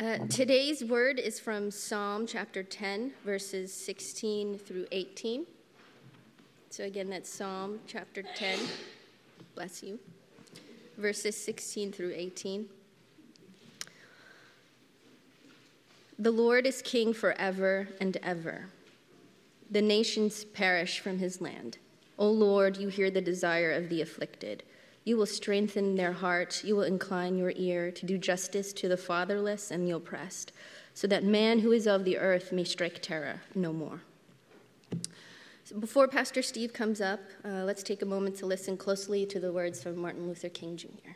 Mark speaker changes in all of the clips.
Speaker 1: Uh, today's word is from Psalm chapter 10, verses 16 through 18. So, again, that's Psalm chapter 10, bless you, verses 16 through 18. The Lord is king forever and ever. The nations perish from his land. O Lord, you hear the desire of the afflicted. You will strengthen their heart. You will incline your ear to do justice to the fatherless and the oppressed, so that man who is of the earth may strike terror no more. So before Pastor Steve comes up, uh, let's take a moment to listen closely to the words from Martin Luther King Jr.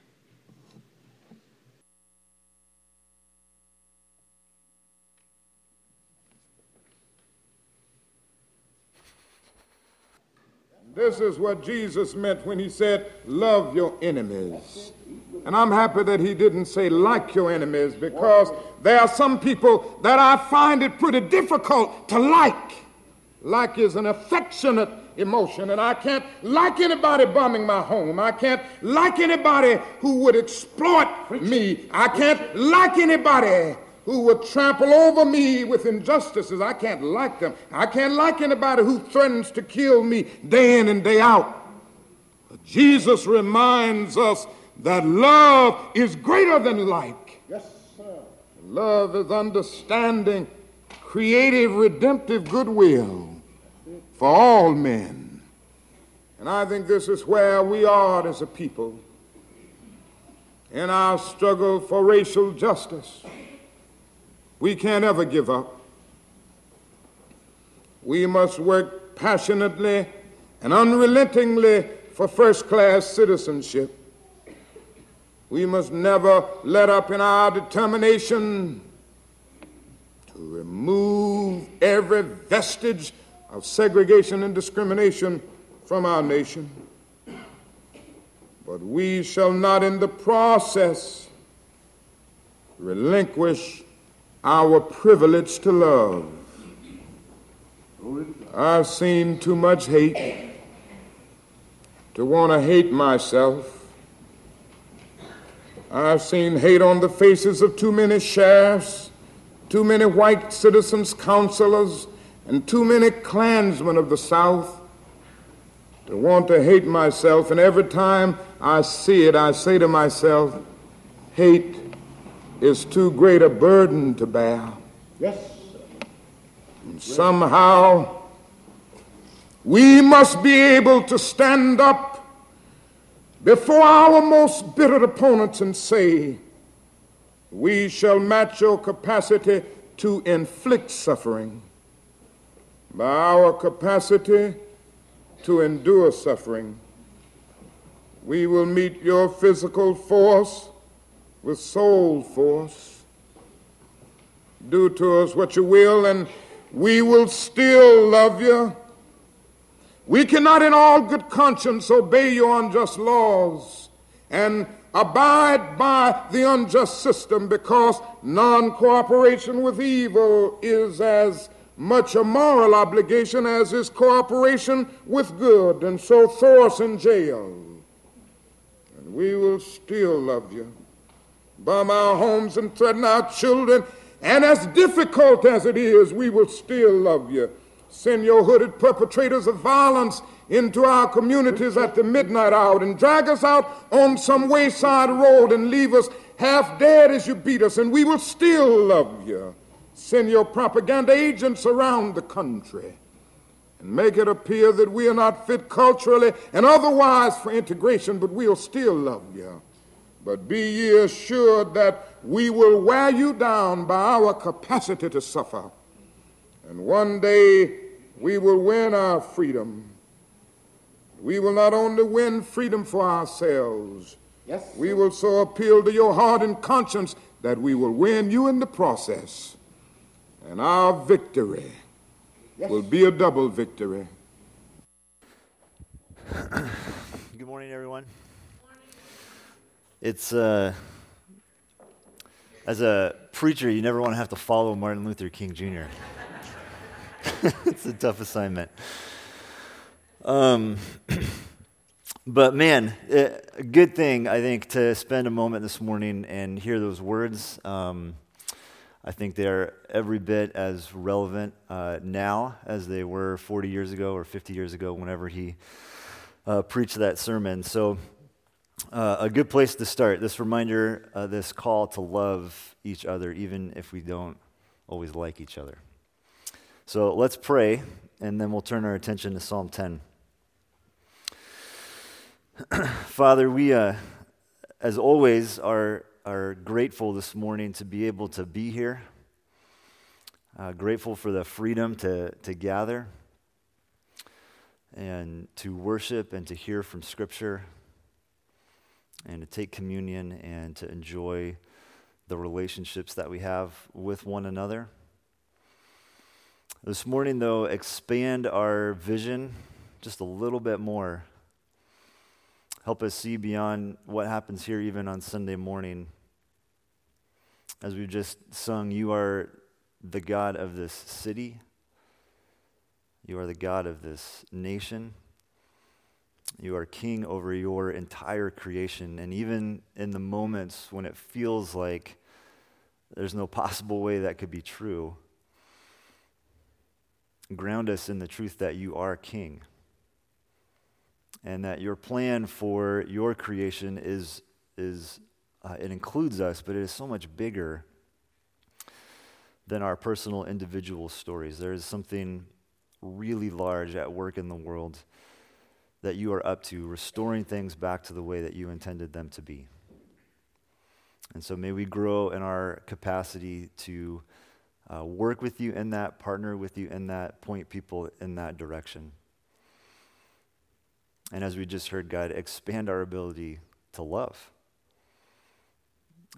Speaker 2: This is what Jesus meant when he said, Love your enemies. And I'm happy that he didn't say, Like your enemies, because there are some people that I find it pretty difficult to like. Like is an affectionate emotion, and I can't like anybody bombing my home. I can't like anybody who would exploit me. I can't like anybody who would trample over me with injustices. I can't like them. I can't like anybody who threatens to kill me day in and day out. But Jesus reminds us that love is greater than like.
Speaker 3: Yes, sir.
Speaker 2: Love is understanding, creative, redemptive goodwill for all men. And I think this is where we are as a people in our struggle for racial justice. We can't ever give up. We must work passionately and unrelentingly for first class citizenship. We must never let up in our determination to remove every vestige of segregation and discrimination from our nation. But we shall not, in the process, relinquish our privilege to love. I've seen too much hate to want to hate myself. I've seen hate on the faces of too many sheriffs, too many white citizens, counselors, and too many Klansmen of the South to want to hate myself. And every time I see it, I say to myself, hate is too great a burden to bear.
Speaker 3: Yes.
Speaker 2: And somehow we must be able to stand up before our most bitter opponents and say, We shall match your capacity to inflict suffering by our capacity to endure suffering. We will meet your physical force with soul force. Do to us what you will, and we will still love you. We cannot, in all good conscience, obey your unjust laws and abide by the unjust system because non cooperation with evil is as much a moral obligation as is cooperation with good, and so throw us in jail. And we will still love you bomb our homes and threaten our children. And as difficult as it is, we will still love you. Send your hooded perpetrators of violence into our communities at the midnight hour and drag us out on some wayside road and leave us half dead as you beat us, and we will still love you. Send your propaganda agents around the country and make it appear that we are not fit culturally and otherwise for integration, but we'll still love you. But be ye assured that we will wear you down by our capacity to suffer. And one day we will win our freedom. We will not only win freedom for ourselves,
Speaker 3: yes,
Speaker 2: we will so appeal to your heart and conscience that we will win you in the process. And our victory
Speaker 3: yes.
Speaker 2: will be a double victory.
Speaker 4: Good morning, everyone. It's uh, as a preacher, you never want to have to follow Martin Luther King Jr. it's a tough assignment. Um, but man, a good thing I think to spend a moment this morning and hear those words. Um, I think they're every bit as relevant uh, now as they were 40 years ago or 50 years ago, whenever he uh, preached that sermon. So, uh, a good place to start this reminder, uh, this call to love each other, even if we don't always like each other. So, let's pray, and then we'll turn our attention to Psalm 10. Father, we, uh, as always, are are grateful this morning to be able to be here. Uh, grateful for the freedom to, to gather and to worship and to hear from Scripture and to take communion and to enjoy the relationships that we have with one another. This morning, though, expand our vision just a little bit more Help us see beyond what happens here, even on Sunday morning. As we've just sung, you are the God of this city, you are the God of this nation. You are king over your entire creation. And even in the moments when it feels like there's no possible way that could be true, ground us in the truth that you are king and that your plan for your creation is, is uh, it includes us, but it is so much bigger than our personal individual stories. There is something really large at work in the world that you are up to, restoring things back to the way that you intended them to be. And so may we grow in our capacity to uh, work with you in that, partner with you in that, point people in that direction. And as we just heard, God, expand our ability to love.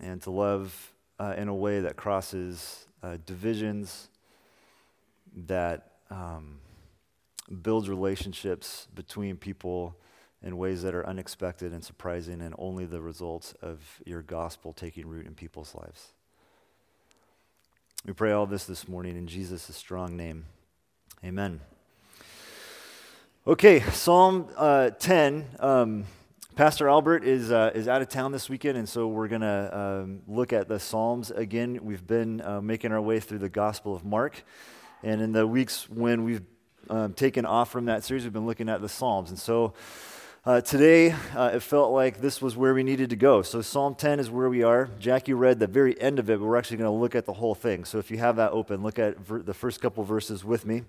Speaker 4: And to love uh, in a way that crosses uh, divisions, that um, builds relationships between people in ways that are unexpected and surprising, and only the results of your gospel taking root in people's lives. We pray all this this morning in Jesus' strong name. Amen. Okay, Psalm uh, 10. Um, Pastor Albert is, uh, is out of town this weekend, and so we're going to um, look at the Psalms again. We've been uh, making our way through the Gospel of Mark, and in the weeks when we've um, taken off from that series, we've been looking at the Psalms. And so uh, today, uh, it felt like this was where we needed to go. So Psalm 10 is where we are. Jackie read the very end of it, but we're actually going to look at the whole thing. So if you have that open, look at ver- the first couple verses with me.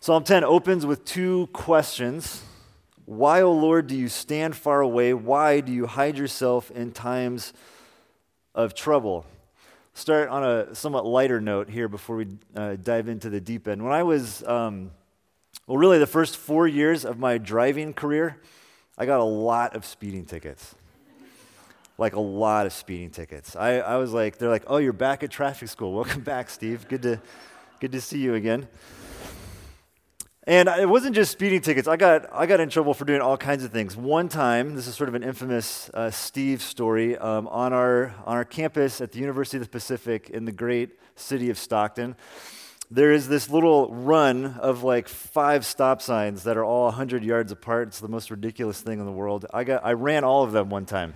Speaker 4: Psalm 10 opens with two questions. Why, O Lord, do you stand far away? Why do you hide yourself in times of trouble? Start on a somewhat lighter note here before we uh, dive into the deep end. When I was, um, well, really the first four years of my driving career, I got a lot of speeding tickets. Like a lot of speeding tickets. I, I was like, they're like, oh, you're back at traffic school. Welcome back, Steve. Good to, good to see you again. And it wasn't just speeding tickets. I got, I got in trouble for doing all kinds of things. One time, this is sort of an infamous uh, Steve story, um, on, our, on our campus at the University of the Pacific in the great city of Stockton, there is this little run of like five stop signs that are all 100 yards apart. It's the most ridiculous thing in the world. I, got, I ran all of them one time,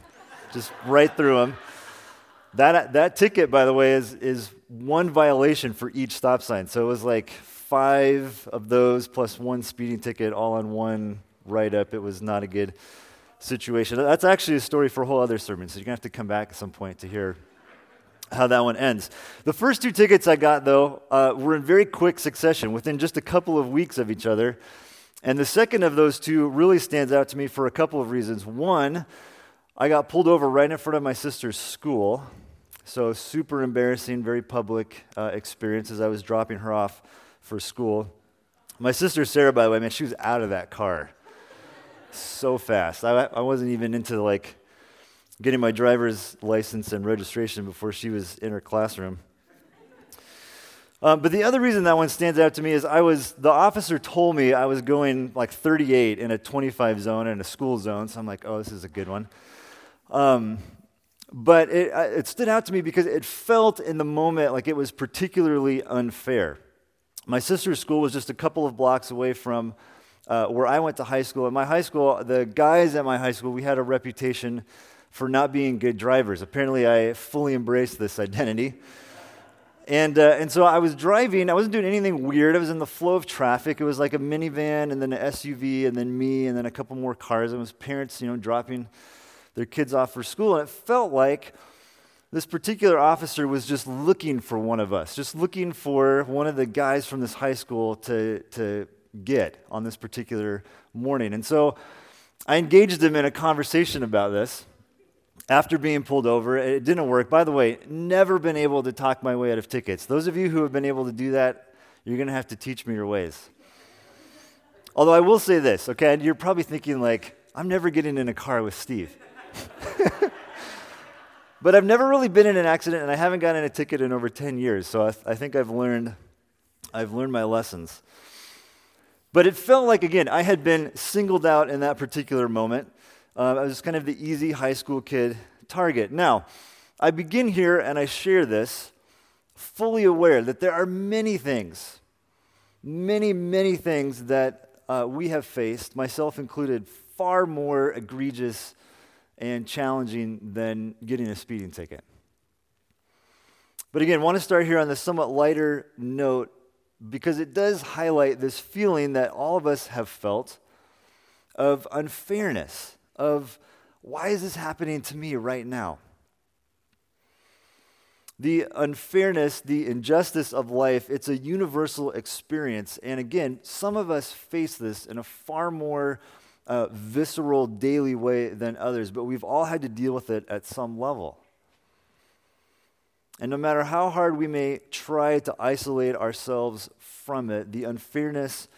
Speaker 4: just right through them. That, that ticket, by the way, is, is one violation for each stop sign. So it was like five of those plus one speeding ticket all on one write up. It was not a good situation. That's actually a story for a whole other sermon, so you're going to have to come back at some point to hear how that one ends. The first two tickets I got, though, uh, were in very quick succession, within just a couple of weeks of each other. And the second of those two really stands out to me for a couple of reasons. One, I got pulled over right in front of my sister's school. So, super embarrassing, very public uh, experience as I was dropping her off for school. My sister Sarah, by the way, man, she was out of that car so fast. I, I wasn't even into like getting my driver's license and registration before she was in her classroom. Um, but the other reason that one stands out to me is I was the officer told me I was going like 38 in a 25 zone in a school zone, so I'm like, oh, this is a good one. Um, but it, it stood out to me because it felt in the moment like it was particularly unfair. My sister's school was just a couple of blocks away from uh, where I went to high school. At my high school, the guys at my high school, we had a reputation for not being good drivers. Apparently, I fully embraced this identity. And, uh, and so I was driving. I wasn't doing anything weird. I was in the flow of traffic. It was like a minivan and then an SUV and then me and then a couple more cars. It was parents, you know, dropping their kids off for school. And it felt like this particular officer was just looking for one of us, just looking for one of the guys from this high school to, to get on this particular morning. And so I engaged him in a conversation about this after being pulled over. It didn't work. By the way, never been able to talk my way out of tickets. Those of you who have been able to do that, you're going to have to teach me your ways. Although I will say this, okay, and you're probably thinking, like, I'm never getting in a car with Steve. but I've never really been in an accident, and I haven't gotten a ticket in over 10 years, so I, th- I think I've learned, I've learned my lessons. But it felt like, again, I had been singled out in that particular moment. Uh, I was kind of the easy high school kid target. Now, I begin here and I share this fully aware that there are many things, many, many things that uh, we have faced, myself included, far more egregious and challenging than getting a speeding ticket. But again, I want to start here on the somewhat lighter note because it does highlight this feeling that all of us have felt of unfairness of why is this happening to me right now? The unfairness, the injustice of life, it's a universal experience. And again, some of us face this in a far more uh, visceral, daily way than others, but we've all had to deal with it at some level. And no matter how hard we may try to isolate ourselves from it, the unfairness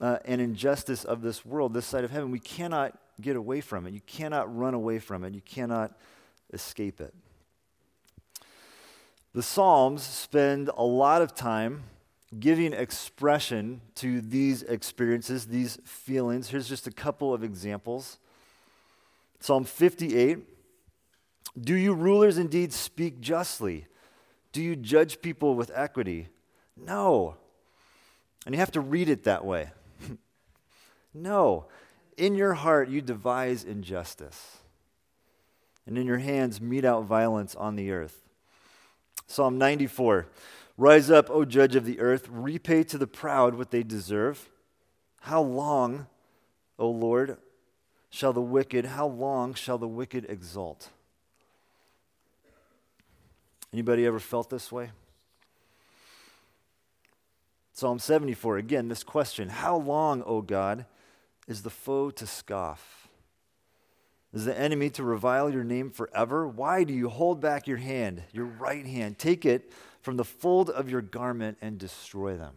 Speaker 4: uh, and injustice of this world, this side of heaven, we cannot get away from it. You cannot run away from it. You cannot escape it. The Psalms spend a lot of time giving expression to these experiences, these feelings. Here's just a couple of examples. Psalm 58 Do you rulers indeed speak justly? Do you judge people with equity? No. And you have to read it that way. no. In your heart, you devise injustice, and in your hands, mete out violence on the earth. Psalm 94 Rise up, O judge of the earth, repay to the proud what they deserve. How long, O Lord, shall the wicked, how long shall the wicked exult? Anybody ever felt this way? Psalm 74, again, this question How long, O God? is the foe to scoff? Is the enemy to revile your name forever? Why do you hold back your hand, your right hand? Take it from the fold of your garment and destroy them.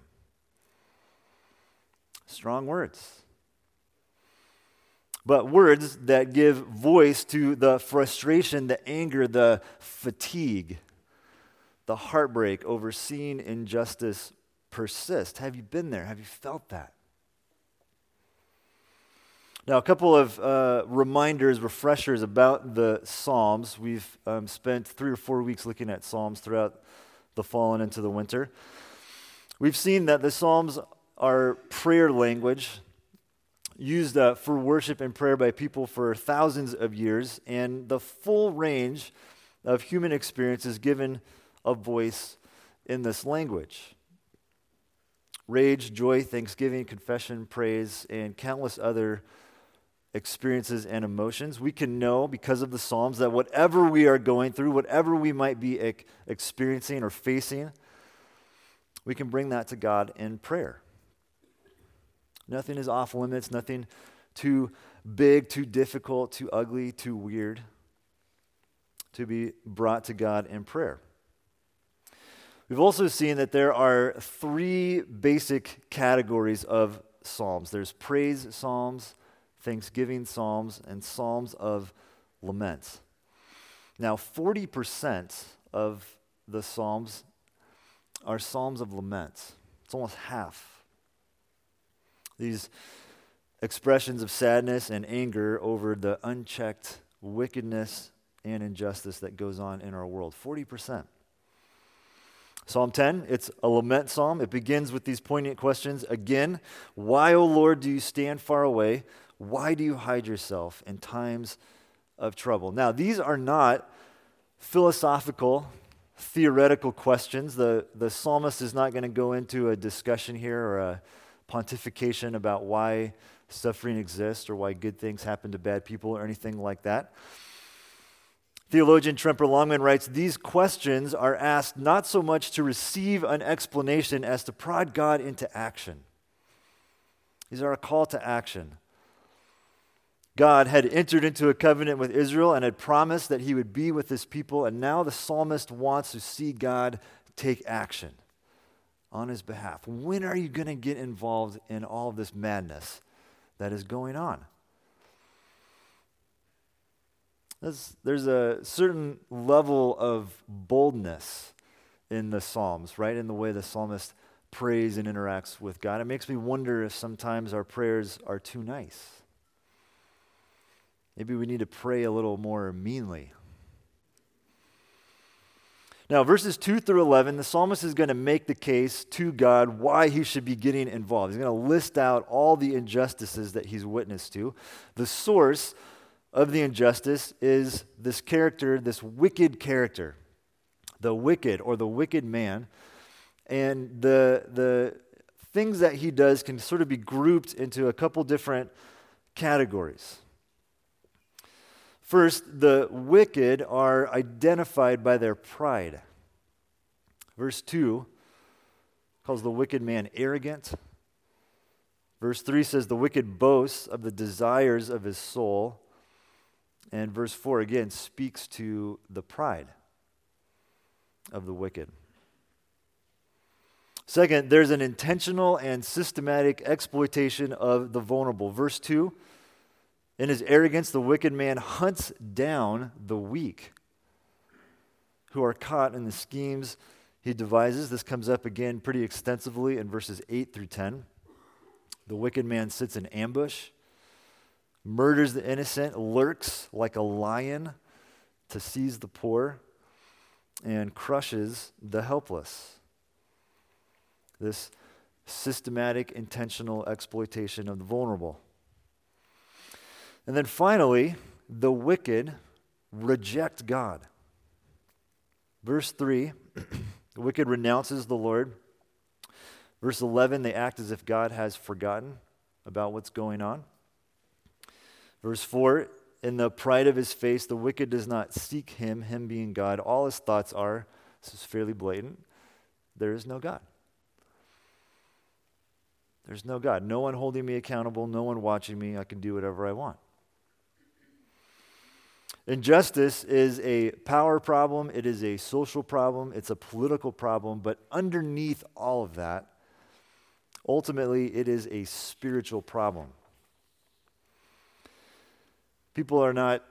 Speaker 4: Strong words. But words that give voice to the frustration, the anger, the fatigue, the heartbreak over seeing injustice persist. Have you been there? Have you felt that? Now, a couple of uh, reminders, refreshers about the Psalms. We've um, spent three or four weeks looking at Psalms throughout the fall and into the winter. We've seen that the Psalms are prayer language used uh, for worship and prayer by people for thousands of years, and the full range of human experience is given a voice in this language. Rage, joy, thanksgiving, confession, praise, and countless other experiences and emotions. We can know because of the Psalms that whatever we are going through, whatever we might be experiencing or facing, we can bring that to God in prayer. Nothing is off limits, nothing too big, too difficult, too ugly, too weird to be brought to God in prayer. We've also seen that there are three basic categories of psalms there's praise psalms, thanksgiving psalms, and psalms of lament. Now, 40% of the psalms are psalms of lament. It's almost half. These expressions of sadness and anger over the unchecked wickedness and injustice that goes on in our world. 40%. Psalm 10, it's a lament psalm. It begins with these poignant questions. Again, why, O Lord, do you stand far away? Why do you hide yourself in times of trouble. Now, these are not philosophical, theoretical questions. The, the psalmist is not going to go into a discussion here or a pontification about why suffering exists or why good things happen to bad people or anything like that. Theologian Tremper Longman writes These questions are asked not so much to receive an explanation as to prod God into action. These are a call to action. God had entered into a covenant with Israel and had promised that he would be with his people, and now the psalmist wants to see God take action on his behalf. When are you going to get involved in all of this madness that is going on? There's, there's a certain level of boldness in the Psalms, right? In the way the psalmist prays and interacts with God. It makes me wonder if sometimes our prayers are too nice. Maybe we need to pray a little more meanly. Now, verses 2 through 11, the psalmist is going to make the case to God why he should be getting involved. He's going to list out all the injustices that he's witnessed to. The source of the injustice is this character, this wicked character, the wicked or the wicked man. And the, the things that he does can sort of be grouped into a couple different categories. First, the wicked are identified by their pride. Verse 2 calls the wicked man arrogant. Verse 3 says the wicked boasts of the desires of his soul. And verse 4 again speaks to the pride of the wicked. Second, there's an intentional and systematic exploitation of the vulnerable. Verse 2 In his arrogance, the wicked man hunts down the weak who are caught in the schemes he devises. This comes up again pretty extensively in verses 8 through 10. The wicked man sits in ambush murders the innocent, lurks like a lion to seize the poor, and crushes the helpless. This systematic, intentional exploitation of the vulnerable. And then finally, the wicked reject God. Verse 3 the wicked renounces the Lord. Verse 11, they act as if God has forgotten about what's going on. Verse 4 In the pride of his face, the wicked does not seek him, him being God. All his thoughts are, this is fairly blatant, there is no God. There's no God. No one holding me accountable, no one watching me. I can do whatever I want. Injustice is a power problem, it is a social problem, it's a political problem, but underneath all of that, ultimately, it is a spiritual problem. People are not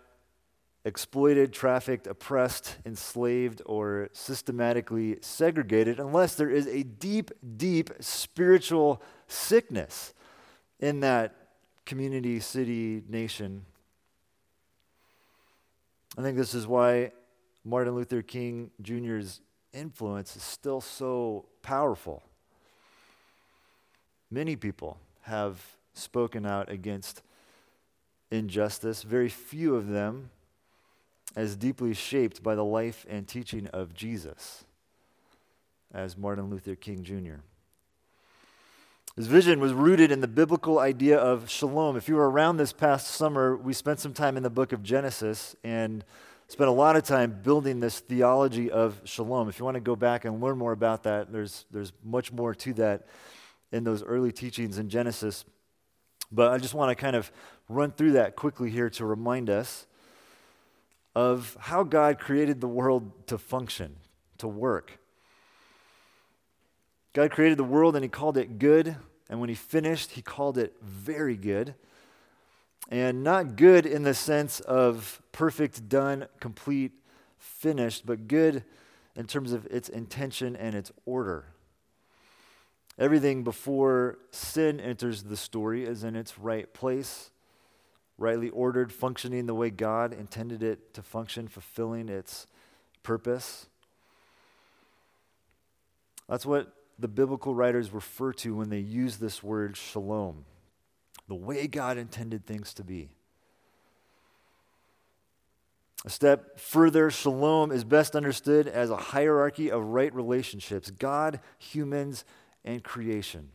Speaker 4: exploited, trafficked, oppressed, enslaved, or systematically segregated unless there is a deep, deep spiritual sickness in that community, city, nation. I think this is why Martin Luther King Jr.'s influence is still so powerful. Many people have spoken out against injustice, very few of them as deeply shaped by the life and teaching of Jesus as Martin Luther King Jr. His vision was rooted in the biblical idea of shalom. If you were around this past summer, we spent some time in the book of Genesis and spent a lot of time building this theology of shalom. If you want to go back and learn more about that, there's, there's much more to that in those early teachings in Genesis. But I just want to kind of run through that quickly here to remind us of how God created the world to function, to work. God created the world and He called it good. And when He finished, He called it very good. And not good in the sense of perfect, done, complete, finished, but good in terms of its intention and its order. Everything before sin enters the story is in its right place, rightly ordered, functioning the way God intended it to function, fulfilling its purpose. That's what the biblical writers refer to when they use this word shalom the way God intended things to be. A step further, shalom is best understood as a hierarchy of right relationships God, humans, and creation.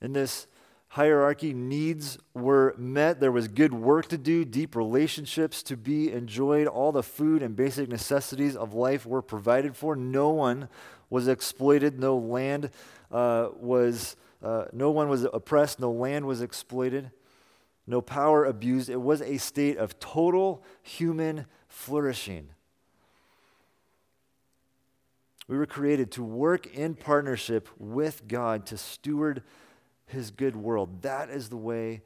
Speaker 4: In this hierarchy, needs were met. There was good work to do, deep relationships to be enjoyed. All the food and basic necessities of life were provided for. No one was exploited. No land uh, was, uh, no one was oppressed. No land was exploited no power abused. It was a state of total human flourishing. We were created to work in partnership with God to steward his good world. That is the way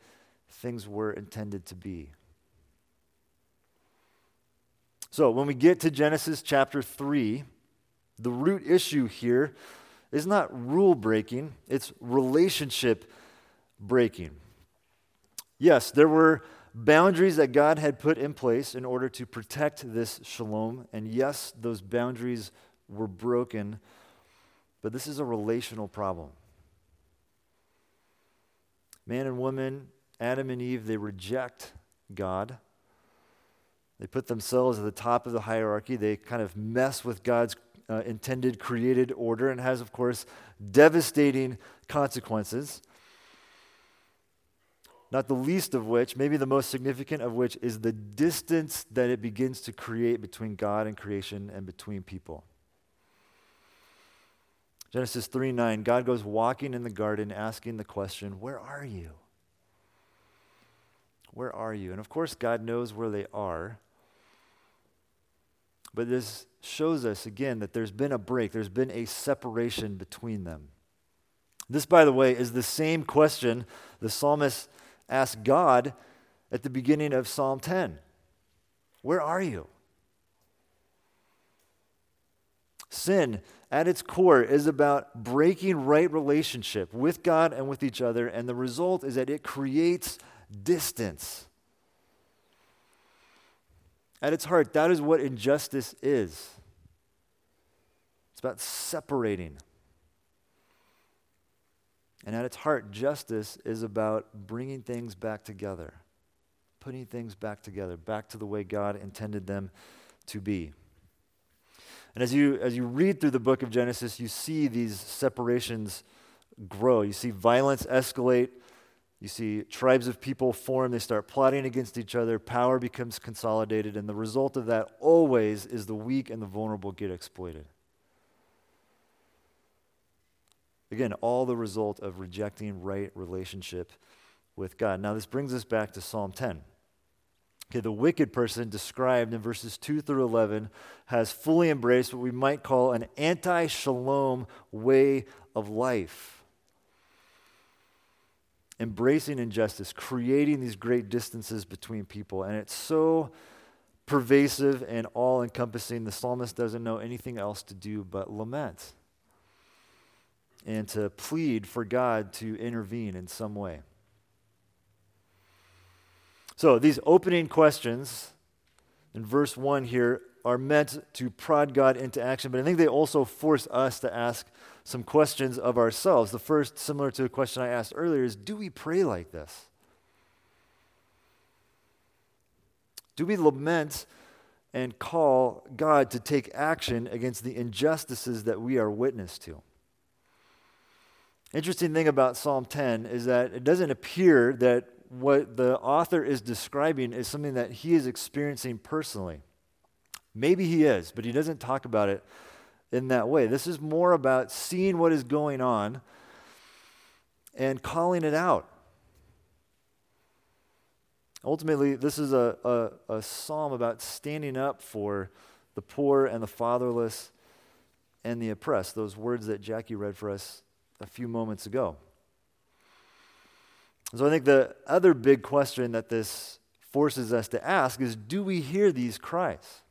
Speaker 4: things were intended to be. So, when we get to Genesis chapter 3, the root issue here is not rule breaking, it's relationship breaking. Yes, there were boundaries that God had put in place in order to protect this shalom. And yes, those boundaries were broken. But this is a relational problem. Man and woman, Adam and Eve, they reject God. They put themselves at the top of the hierarchy. They kind of mess with God's uh, intended created order and has, of course, devastating consequences. Not the least of which, maybe the most significant of which, is the distance that it begins to create between God and creation and between people. Genesis 3 9, God goes walking in the garden asking the question, Where are you? Where are you? And of course, God knows where they are. But this shows us again that there's been a break, there's been a separation between them. This, by the way, is the same question the psalmist asked God at the beginning of Psalm 10 Where are you? Sin, at its core, is about breaking right relationship with God and with each other, and the result is that it creates distance. At its heart, that is what injustice is. It's about separating. And at its heart, justice is about bringing things back together, putting things back together, back to the way God intended them to be. And as you, as you read through the book of Genesis, you see these separations grow. You see violence escalate. You see tribes of people form. They start plotting against each other. Power becomes consolidated. And the result of that always is the weak and the vulnerable get exploited. Again, all the result of rejecting right relationship with God. Now, this brings us back to Psalm 10. Okay, the wicked person described in verses 2 through 11 has fully embraced what we might call an anti shalom way of life. Embracing injustice, creating these great distances between people. And it's so pervasive and all encompassing, the psalmist doesn't know anything else to do but lament and to plead for God to intervene in some way. So, these opening questions in verse 1 here are meant to prod God into action, but I think they also force us to ask some questions of ourselves. The first, similar to a question I asked earlier, is do we pray like this? Do we lament and call God to take action against the injustices that we are witness to? Interesting thing about Psalm 10 is that it doesn't appear that what the author is describing is something that he is experiencing personally. Maybe he is, but he doesn't talk about it in that way. This is more about seeing what is going on and calling it out. Ultimately, this is a, a, a, psalm about standing up for the poor and the fatherless and the oppressed. Those words that Jackie read for us a few moments ago. So I think the other big question that this forces us to ask is do we hear these cries?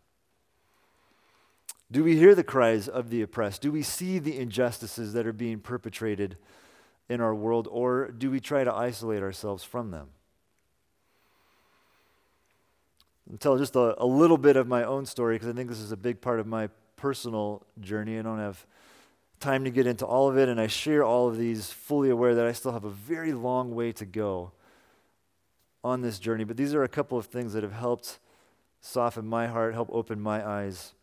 Speaker 4: Do we hear the cries of the oppressed? Do we see the injustices that are being perpetrated in our world, or do we try to isolate ourselves from them? I'll tell just a, a little bit of my own story because I think this is a big part of my personal journey. I don't have time to get into all of it, and I share all of these fully aware that I still have a very long way to go on this journey, but these are a couple of things that have helped soften my heart, help open my eyes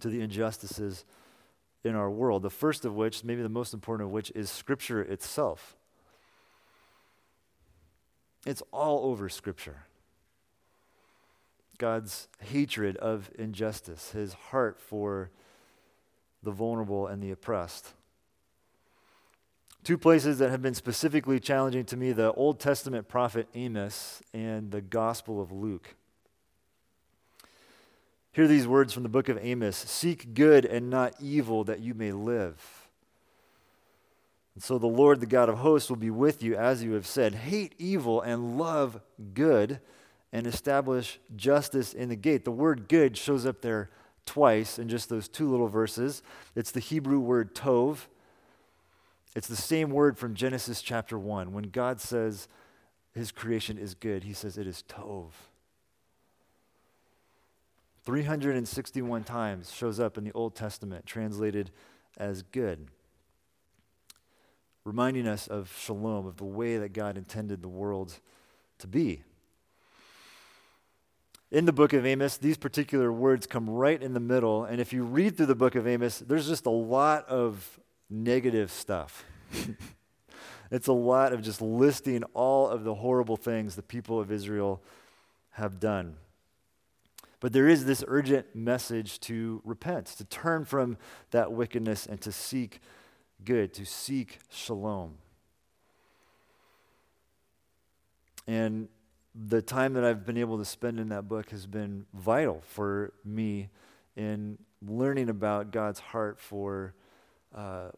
Speaker 4: to the injustices in our world. The first of which, maybe the most important of which, is Scripture itself. It's all over Scripture. God's hatred of injustice, his heart for the vulnerable and the oppressed. Two places that have been specifically challenging to me the Old Testament prophet Amos and the Gospel of Luke. Hear these words from the book of Amos Seek good and not evil, that you may live. And so the Lord, the God of hosts, will be with you, as you have said. Hate evil and love good, and establish justice in the gate. The word good shows up there twice in just those two little verses. It's the Hebrew word tov. It's the same word from Genesis chapter 1. When God says his creation is good, he says it is tov. 361 times shows up in the Old Testament, translated as good, reminding us of shalom, of the way that God intended the world to be. In the book of Amos, these particular words come right in the middle, and if you read through the book of Amos, there's just a lot of negative stuff. it's a lot of just listing all of the horrible things the people of Israel have done. But there is this urgent message to repent, to turn from that wickedness and to seek good, to seek shalom. And the time that I've been able to spend in that book has been vital for me in learning about God's heart for, uh,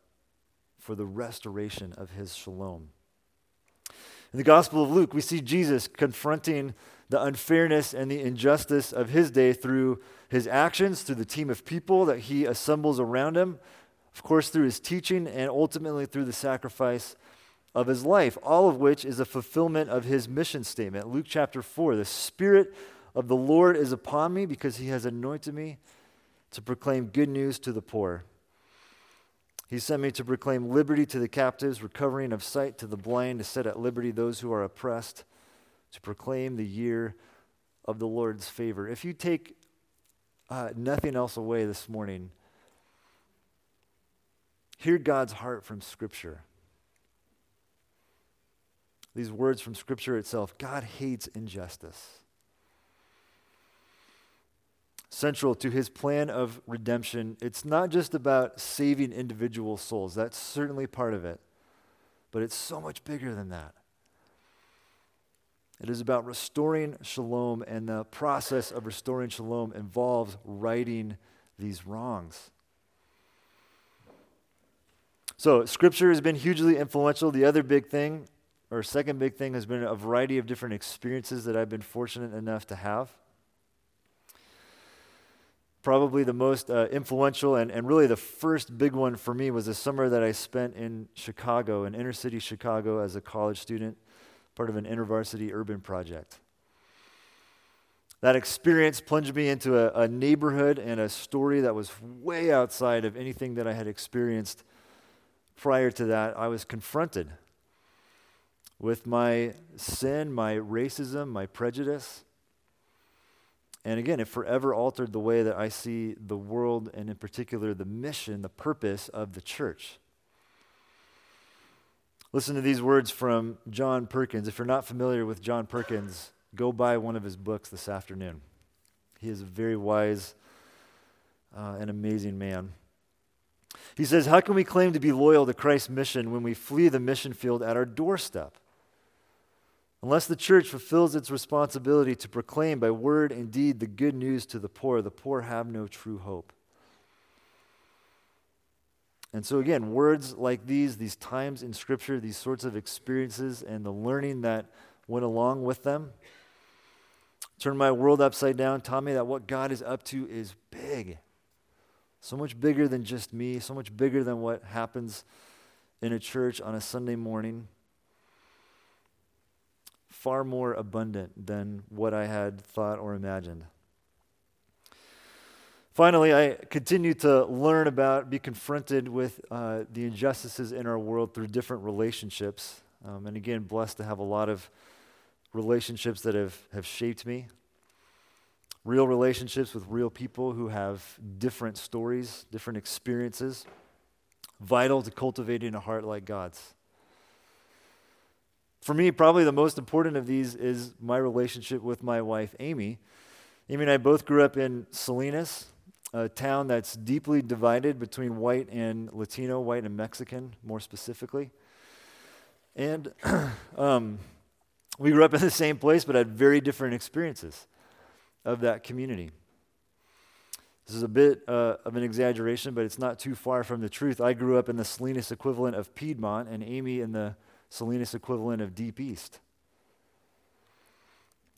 Speaker 4: for the restoration of his shalom. In the Gospel of Luke, we see Jesus confronting the unfairness and the injustice of his day through his actions, through the team of people that he assembles around him, of course, through his teaching, and ultimately through the sacrifice of his life, all of which is a fulfillment of his mission statement. Luke chapter 4 The Spirit of the Lord is upon me because he has anointed me to proclaim good news to the poor. He sent me to proclaim liberty to the captives, recovering of sight to the blind, to set at liberty those who are oppressed to proclaim the year of the Lord's favor. If you take uh, nothing else away this morning, hear God's heart from Scripture. These words from Scripture itself God hates injustice. Central to his plan of redemption, it's not just about saving individual souls. That's certainly part of it. But it's so much bigger than that. It is about restoring shalom, and the process of restoring shalom involves righting these wrongs. So, scripture has been hugely influential. The other big thing, or second big thing, has been a variety of different experiences that I've been fortunate enough to have. Probably the most uh, influential and, and really the first big one for me was the summer that I spent in Chicago, in inner city Chicago, as a college student part of an intervarsity urban project. That experience plunged me into a, a, neighborhood and a story that was way outside of anything that I had experienced prior to that. I was confronted with my sin, my racism, my prejudice. And again, it forever altered the way that I see the world and, in particular, the mission, the purpose of the church. Listen to these words from John Perkins. If you're not familiar with John Perkins, go buy one of his books this afternoon. He is a very wise uh, and amazing man. He says, How can we claim to be loyal to Christ's mission when we flee the mission field at our doorstep? Unless the church fulfills its responsibility to proclaim by word and deed the good news to the poor, the poor have no true hope. And so, again, words like these, these times in Scripture, these sorts of experiences, and the learning that went along with them, turned my world upside down, taught me that what God is up to is big. So much bigger than just me, so much bigger than what happens in a church on a Sunday morning. Far more abundant than what I had thought or imagined. Finally, I continue to learn about, be confronted with uh, the injustices in our world through different relationships. Um, and again, blessed to have a lot of relationships that have, have shaped me, real relationships with real people who have different stories, different experiences, vital to cultivating a heart like God's. For me, probably the most important of these is my relationship with my wife, Amy. Amy and I both grew up in Salinas, a town that's deeply divided between white and Latino, white and Mexican, more specifically. And um, we grew up in the same place, but had very different experiences of that community. This is a bit uh, of an exaggeration, but it's not too far from the truth. I grew up in the Salinas equivalent of Piedmont, and Amy in the Salinas equivalent of Deep East.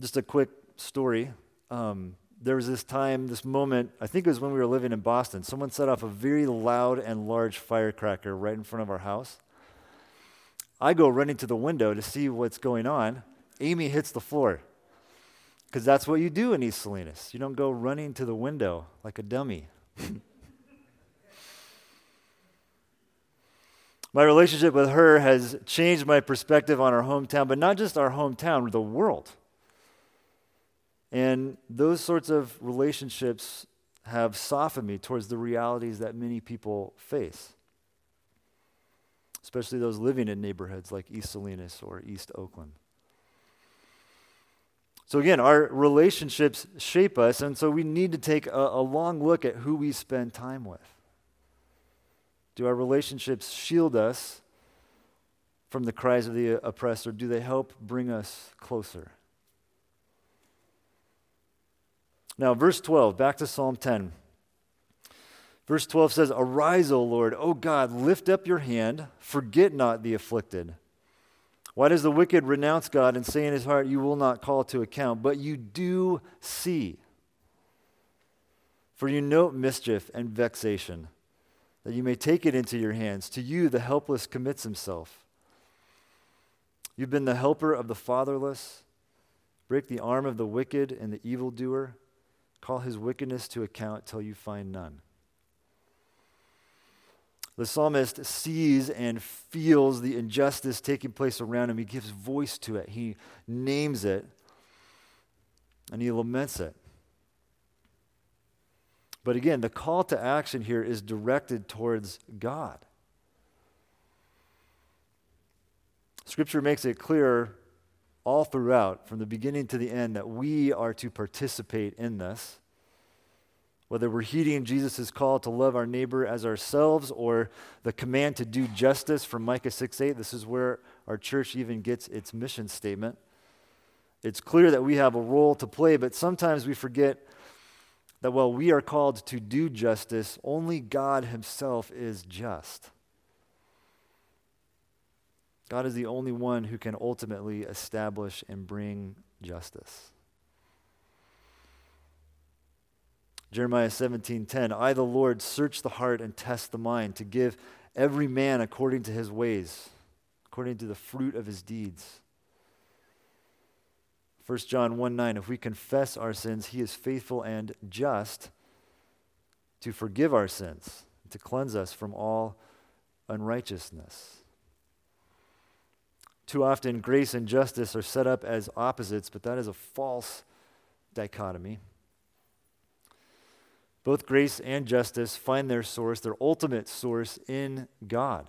Speaker 4: Just a quick story. Um, there was this time, this moment, I think it was when we were living in Boston. Someone set off a very loud and large firecracker right in front of our house. I go running to the window to see what's going on. Amy hits the floor. Because that's what you do in East Salinas. You don't go running to the window like a dummy. my relationship with her has changed my perspective on our hometown, but not just our hometown, the world. And those sorts of relationships have softened me towards the realities that many people face, especially those living in neighborhoods like East Salinas or East Oakland. So, again, our relationships shape us, and so we need to take a, a long look at who we spend time with. Do our relationships shield us from the cries of the oppressed, or do they help bring us closer? Now, verse 12, back to Psalm 10. Verse 12 says, Arise, O Lord, O God, lift up your hand, forget not the afflicted. Why does the wicked renounce God and say in his heart, You will not call to account? But you do see. For you note mischief and vexation, that you may take it into your hands. To you, the helpless commits himself. You've been the helper of the fatherless. Break the arm of the wicked and the evildoer. Call his wickedness to account till you find none. The psalmist sees and feels the injustice taking place around him. He gives voice to it, he names it, and he laments it. But again, the call to action here is directed towards God. Scripture makes it clear all throughout, from the beginning to the end, that we are to participate in this. Whether we're heeding Jesus' call to love our neighbor as ourselves or the command to do justice from Micah 6 8, this is where our church even gets its mission statement. It's clear that we have a role to play, but sometimes we forget that while we are called to do justice, only God Himself is just. God is the only one who can ultimately establish and bring justice. Jeremiah 17:10 I the Lord search the heart and test the mind to give every man according to his ways according to the fruit of his deeds. 1 John 1 9, if we confess our sins, he is faithful and just to forgive our sins, to cleanse us from all unrighteousness. Too often, grace and justice are set up as opposites, but that is a false dichotomy. Both grace and justice find their source, their ultimate source, in God.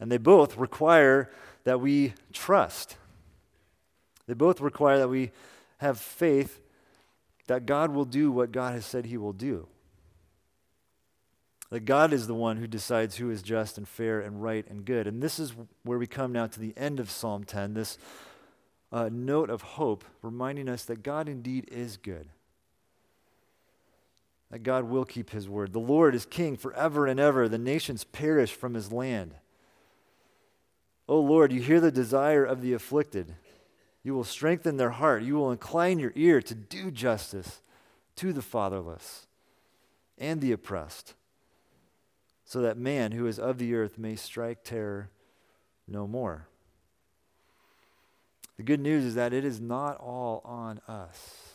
Speaker 4: And they both require that we trust. They both require that we have faith that God will do what God has said he will do. That God is the one who decides who is just and fair and right and good. And this is where we come now to the end of Psalm 10, this uh, note of hope, reminding us that God indeed is good. That God will keep his word. The Lord is king forever and ever. The nations perish from his land. O Lord, you hear the desire of the afflicted. You will strengthen their heart. You will incline your ear to do justice to the fatherless and the oppressed so that man who is of the earth may strike terror no more. The good news is that it is not all on us.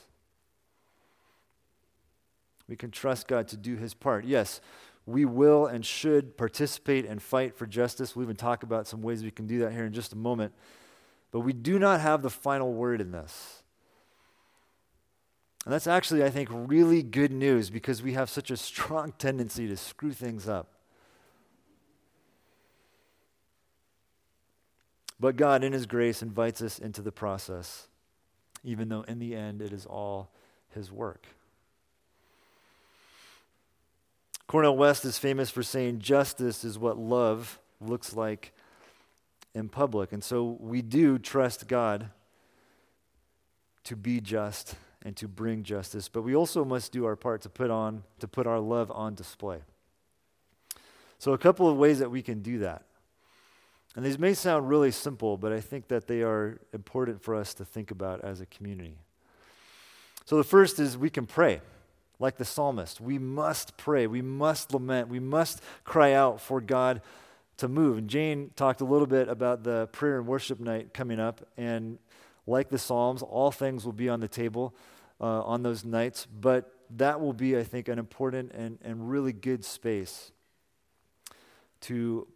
Speaker 4: We can trust God to do his part. Yes, we will and should participate and fight for justice. We'll even talk about some ways we can do that here in just a moment. But we do not have the final word in this. And that's actually, I think, really good news because we have such a strong tendency to screw things up. But God, in His grace, invites us into the process, even though in the end it is all His work. Cornel West is famous for saying justice is what love looks like in public. And so we do trust God to be just and to bring justice, but we also must do our part to put on to put our love on display. So a couple of ways that we can do that. And these may sound really simple, but I think that they are important for us to think about as a community. So the first is we can pray, like the psalmist. We must pray, we must lament, we must cry out for God to move. And Jane talked a little bit about the prayer and worship night coming up. And like the Psalms, all things will be on the table uh, on those nights. But that will be, I think, an important and, and really good space to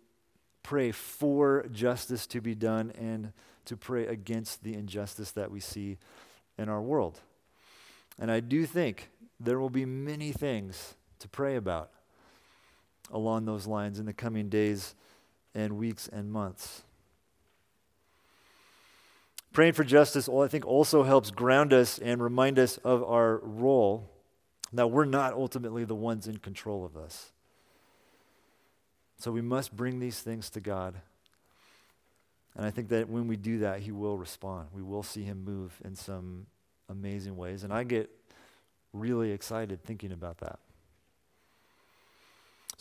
Speaker 4: pray for justice to be done and to pray against the injustice that we see in our world. And I do think there will be many things to pray about along those lines in the coming days and weeks and months. Praying for justice, I think, also helps ground us and remind us of our role that we're not ultimately the ones in control of this. So we must bring these things to God. And I think that when we do that, He will respond. We will see Him move in some amazing ways. And I get really excited thinking about that.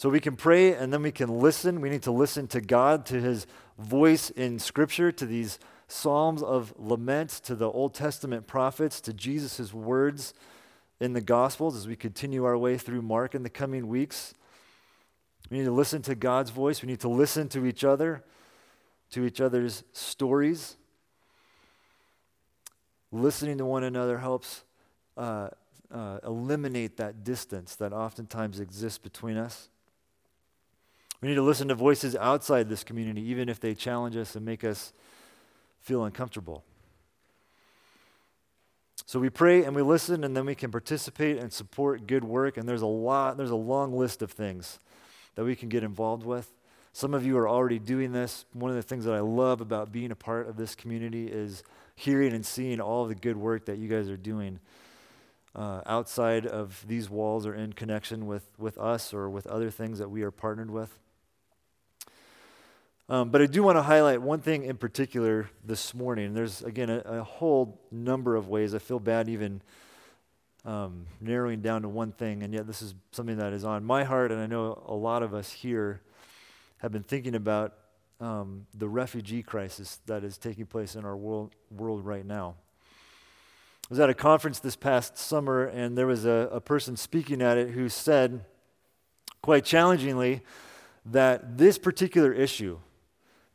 Speaker 4: So we can pray and then we can listen. We need to listen to God, to His voice in Scripture, to these psalms of lament, to the Old Testament prophets, to Jesus' words in the Gospels as we continue our way through Mark in the coming weeks. We need to listen to God's voice. We need to listen to each other, to each other's stories. Listening to one another helps uh, uh, eliminate that distance that oftentimes exists between us. We need to listen to voices outside this community, even if they challenge us and make us feel uncomfortable. So we pray and we listen, and then we can participate and support good work. And there's a lot, there's a long list of things that we can get involved with. Some of you are already doing this. One of the things that I love about being a part of this community is hearing and seeing all the good work that you guys are doing uh, outside of these walls or in connection with, with us or with other things that we are partnered with. Um, but I do want to highlight one thing in particular this morning. There's, again, a, a whole number of ways. I feel bad even um, narrowing down to one thing, and yet this is something that is on my heart, and I know a lot of us here have been thinking about um, the refugee crisis that is taking place in our world, world right now. I was at a conference this past summer, and there was a, a person speaking at it who said, quite challengingly, that this particular issue,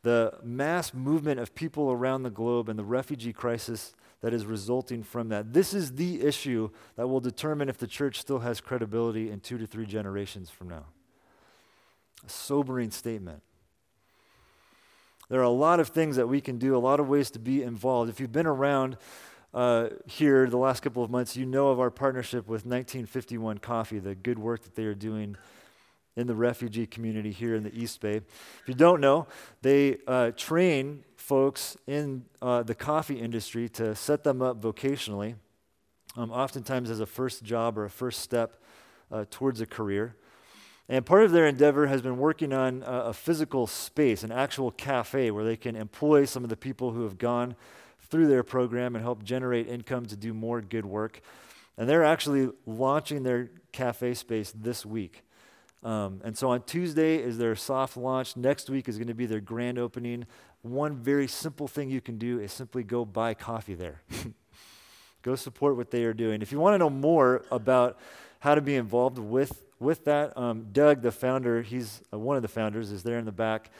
Speaker 4: the mass movement of people around the globe and the refugee crisis that is resulting from that. This is the issue that will determine if the church still has credibility in two to three generations from now. A sobering statement. There are a lot of things that we can do, a lot of ways to be involved. If you've been around uh, here the last couple of months, you know of our partnership with 1951 Coffee, the good work that they are doing in the refugee community here in the East Bay. If you don't know, they uh, train folks in uh, the coffee industry to set them up vocationally, um, oftentimes as a first job or a first step uh, towards a career. And part of their endeavor has been working on a physical space, an actual cafe where they can employ some of the people who have gone through their program and help generate income to do more good work. And they're actually launching their cafe space this week. Um, and so on Tuesday is their soft launch. Next week is going to be their grand opening. One very simple thing you can do is simply go buy coffee there. go support what they are doing. If you want to know more about how to be involved with, with that, um, Doug, the founder, he's uh, one of the founders, is there in the back.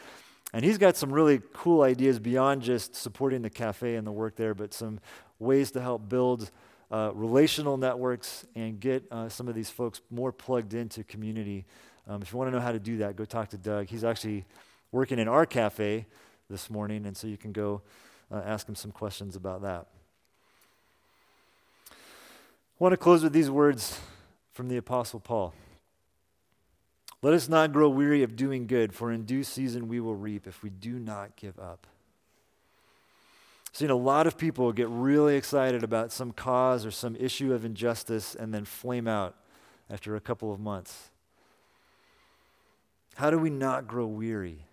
Speaker 4: And he's got some really cool ideas beyond just supporting the cafe and the work there, but some ways to help build uh, relational networks and get uh, some of these folks more plugged into community um, if you want to know how to do that, go talk to Doug. He's actually working in our cafe this morning, and so you can go uh, ask him some questions about that. I want to close with these words from the Apostle Paul. Let us not grow weary of doing good, for in due season we will reap if we do not give up. I've seen a lot of people get really excited about some cause or some issue of injustice and then flame out after a couple of months. How do we not grow weary?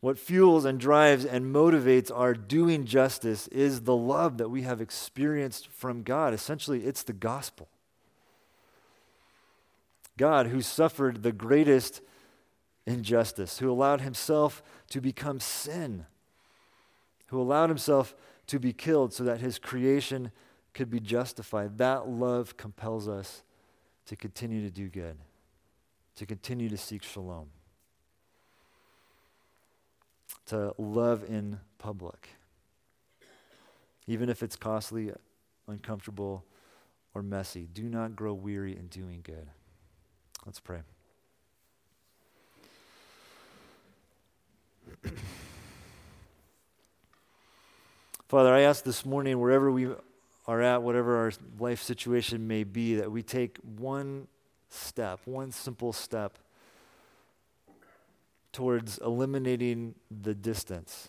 Speaker 4: What fuels and drives and motivates our doing justice is the love that we have experienced from God. Essentially, it's the gospel. God, who suffered the greatest injustice, who allowed himself to become sin, who allowed himself to be killed so that his creation could be justified. That love compels us to continue to do good, to continue to seek shalom to love in public, even if it's costly, uncomfortable, or messy. Do not grow weary in doing good. Let's pray. Father, I ask this morning, wherever we are at, whatever our life situation may be, that we take one step, one simple step towards eliminating the distance.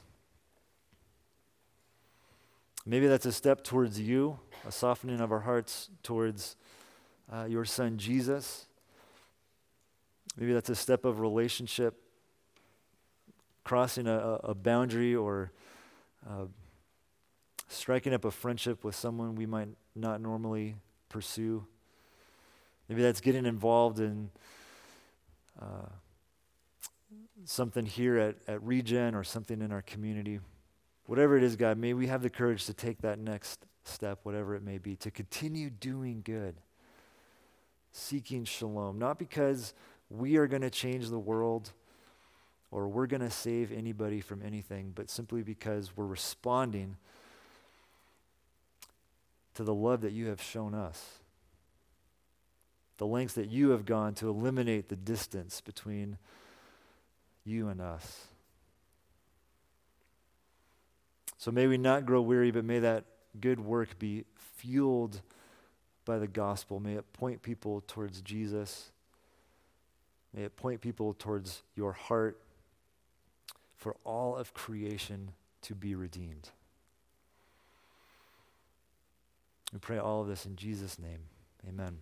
Speaker 4: Maybe that's a step towards you, a softening of our hearts towards uh, your son Jesus. Maybe that's a step of relationship, crossing a, a boundary or uh, striking up a friendship with someone we might not normally pursue. Maybe that's getting involved in uh, something here at, at Regen or something in our community. Whatever it is, God, may we have the courage to take that next step, whatever it may be, to continue doing good, seeking shalom, not because we are going to change the world or we're going to save anybody from anything, but simply because we're responding to the love that you have shown us, the lengths that you have gone to eliminate the distance between you and us. So may we not grow weary, but may that good work be fueled by the gospel. May it point people towards Jesus. May it point people towards your heart for all of creation to be redeemed. We pray all of this in Jesus' name. Amen.